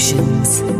神明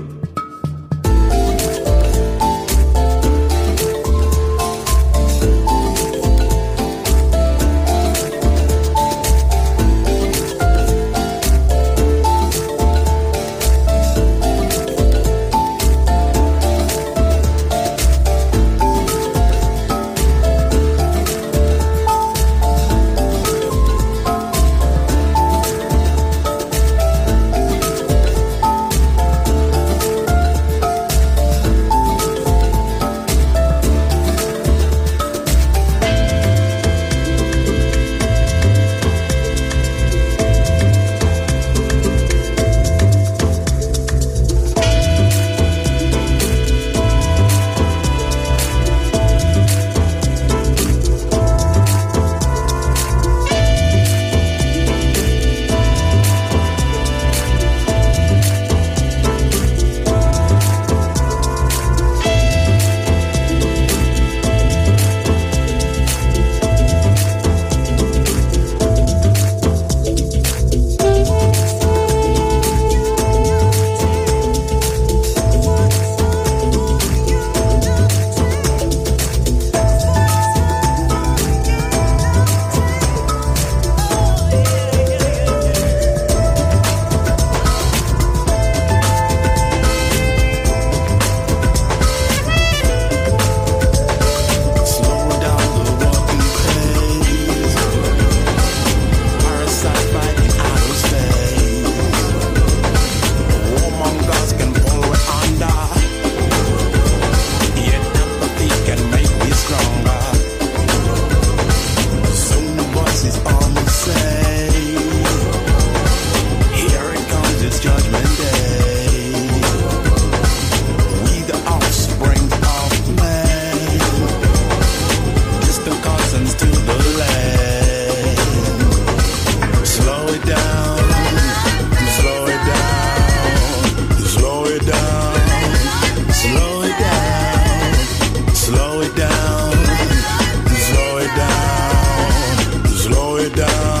down.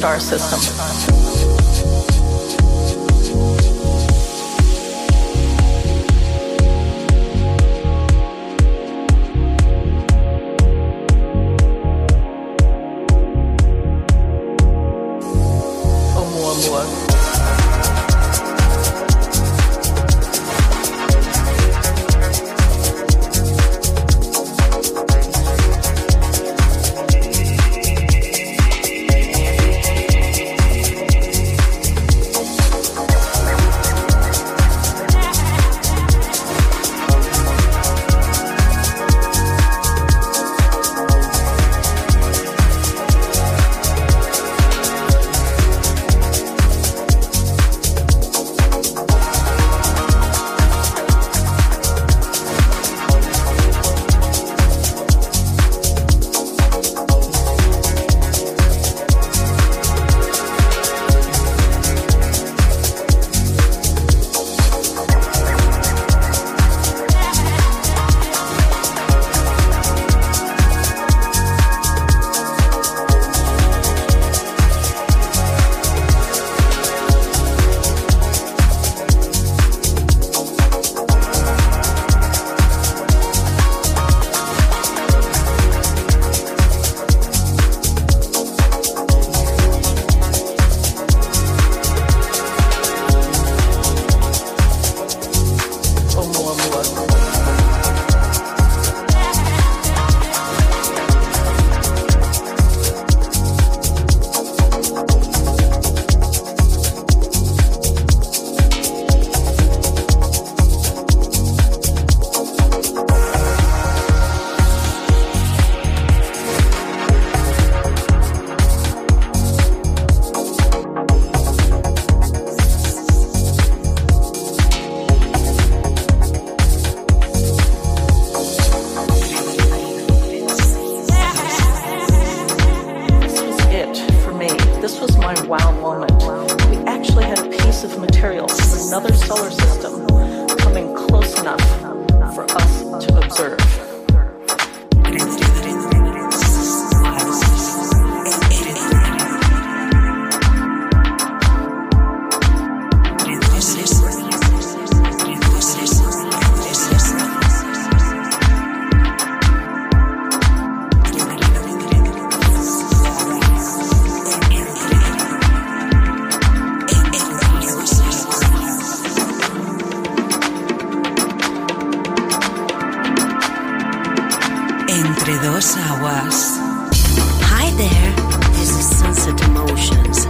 Star system. Entre dos aguas. Hi there, this is Sunset Emotions.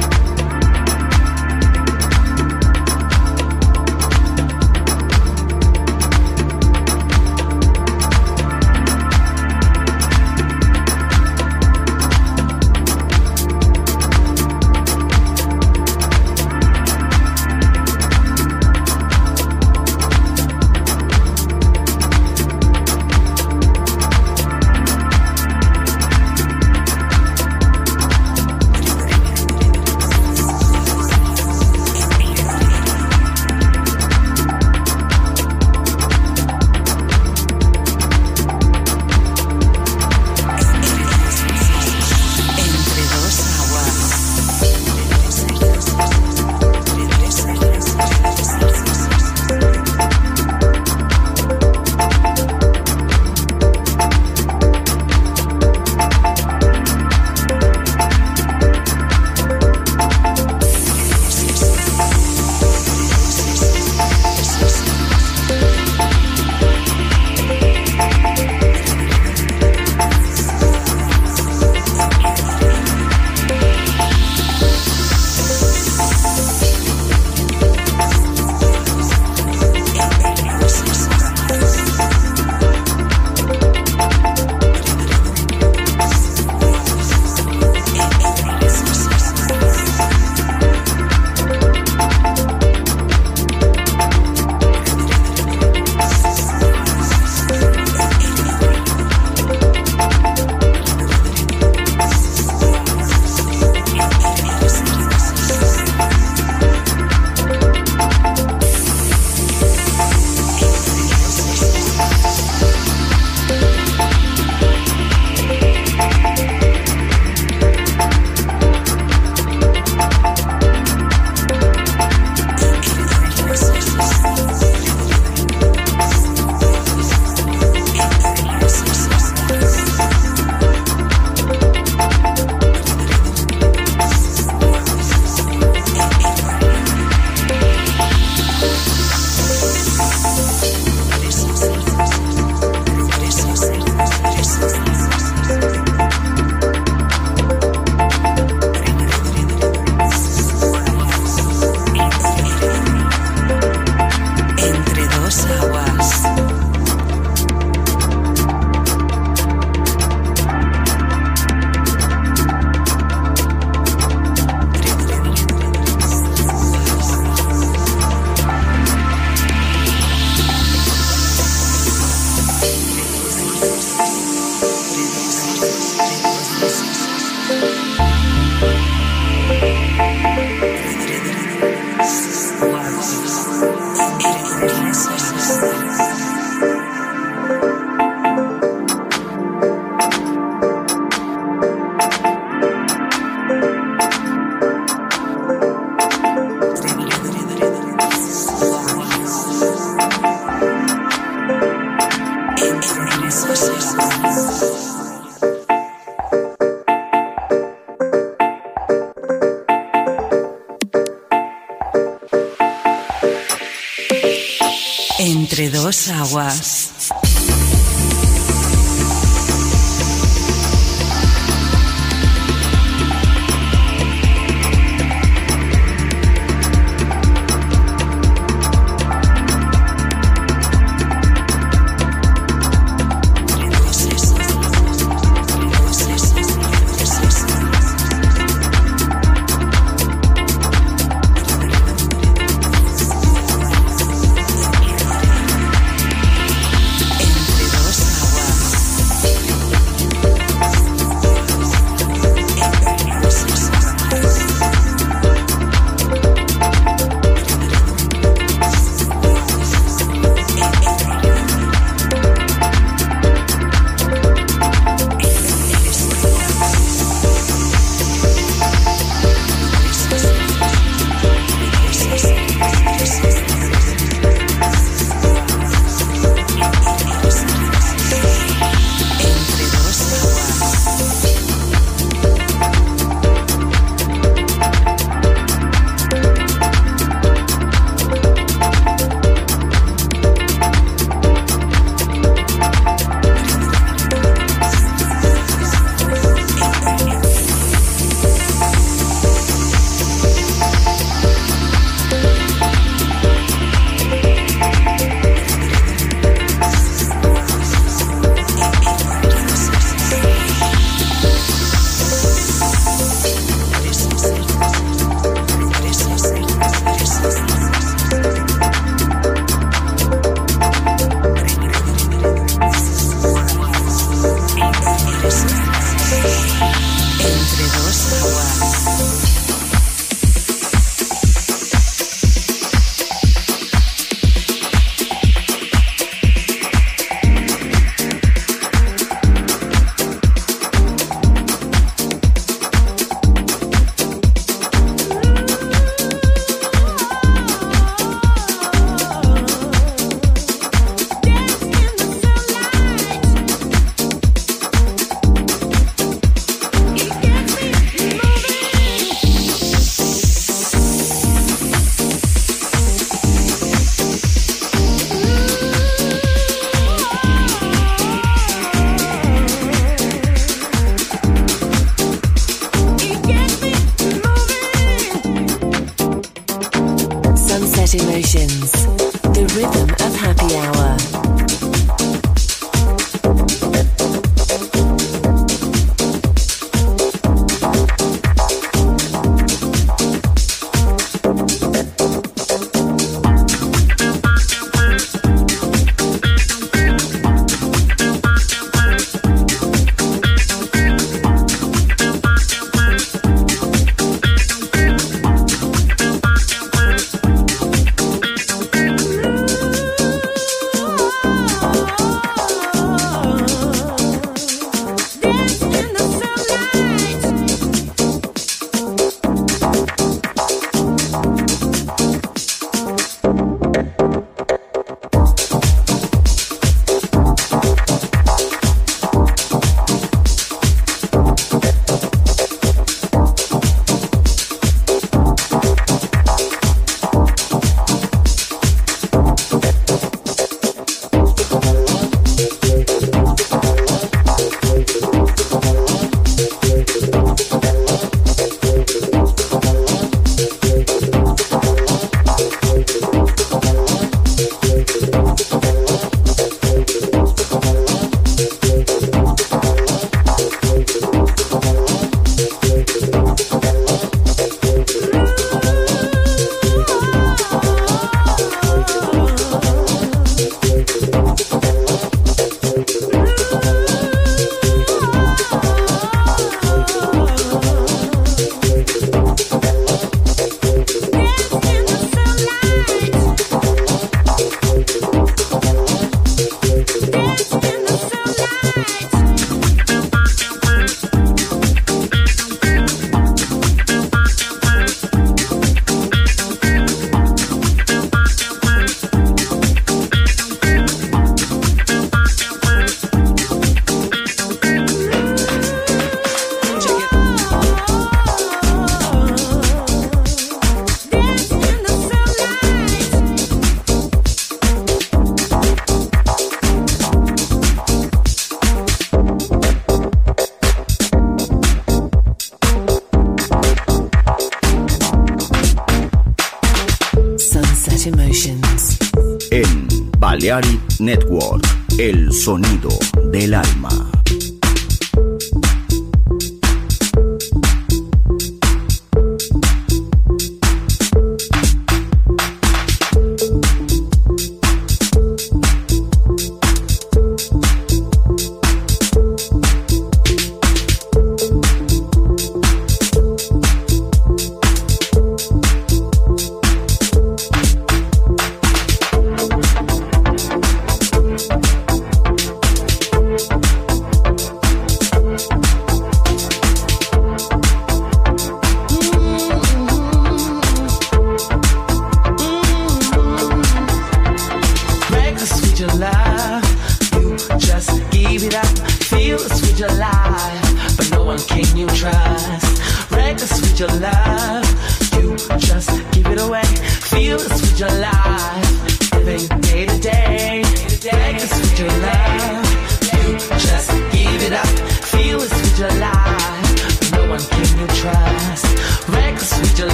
Tower.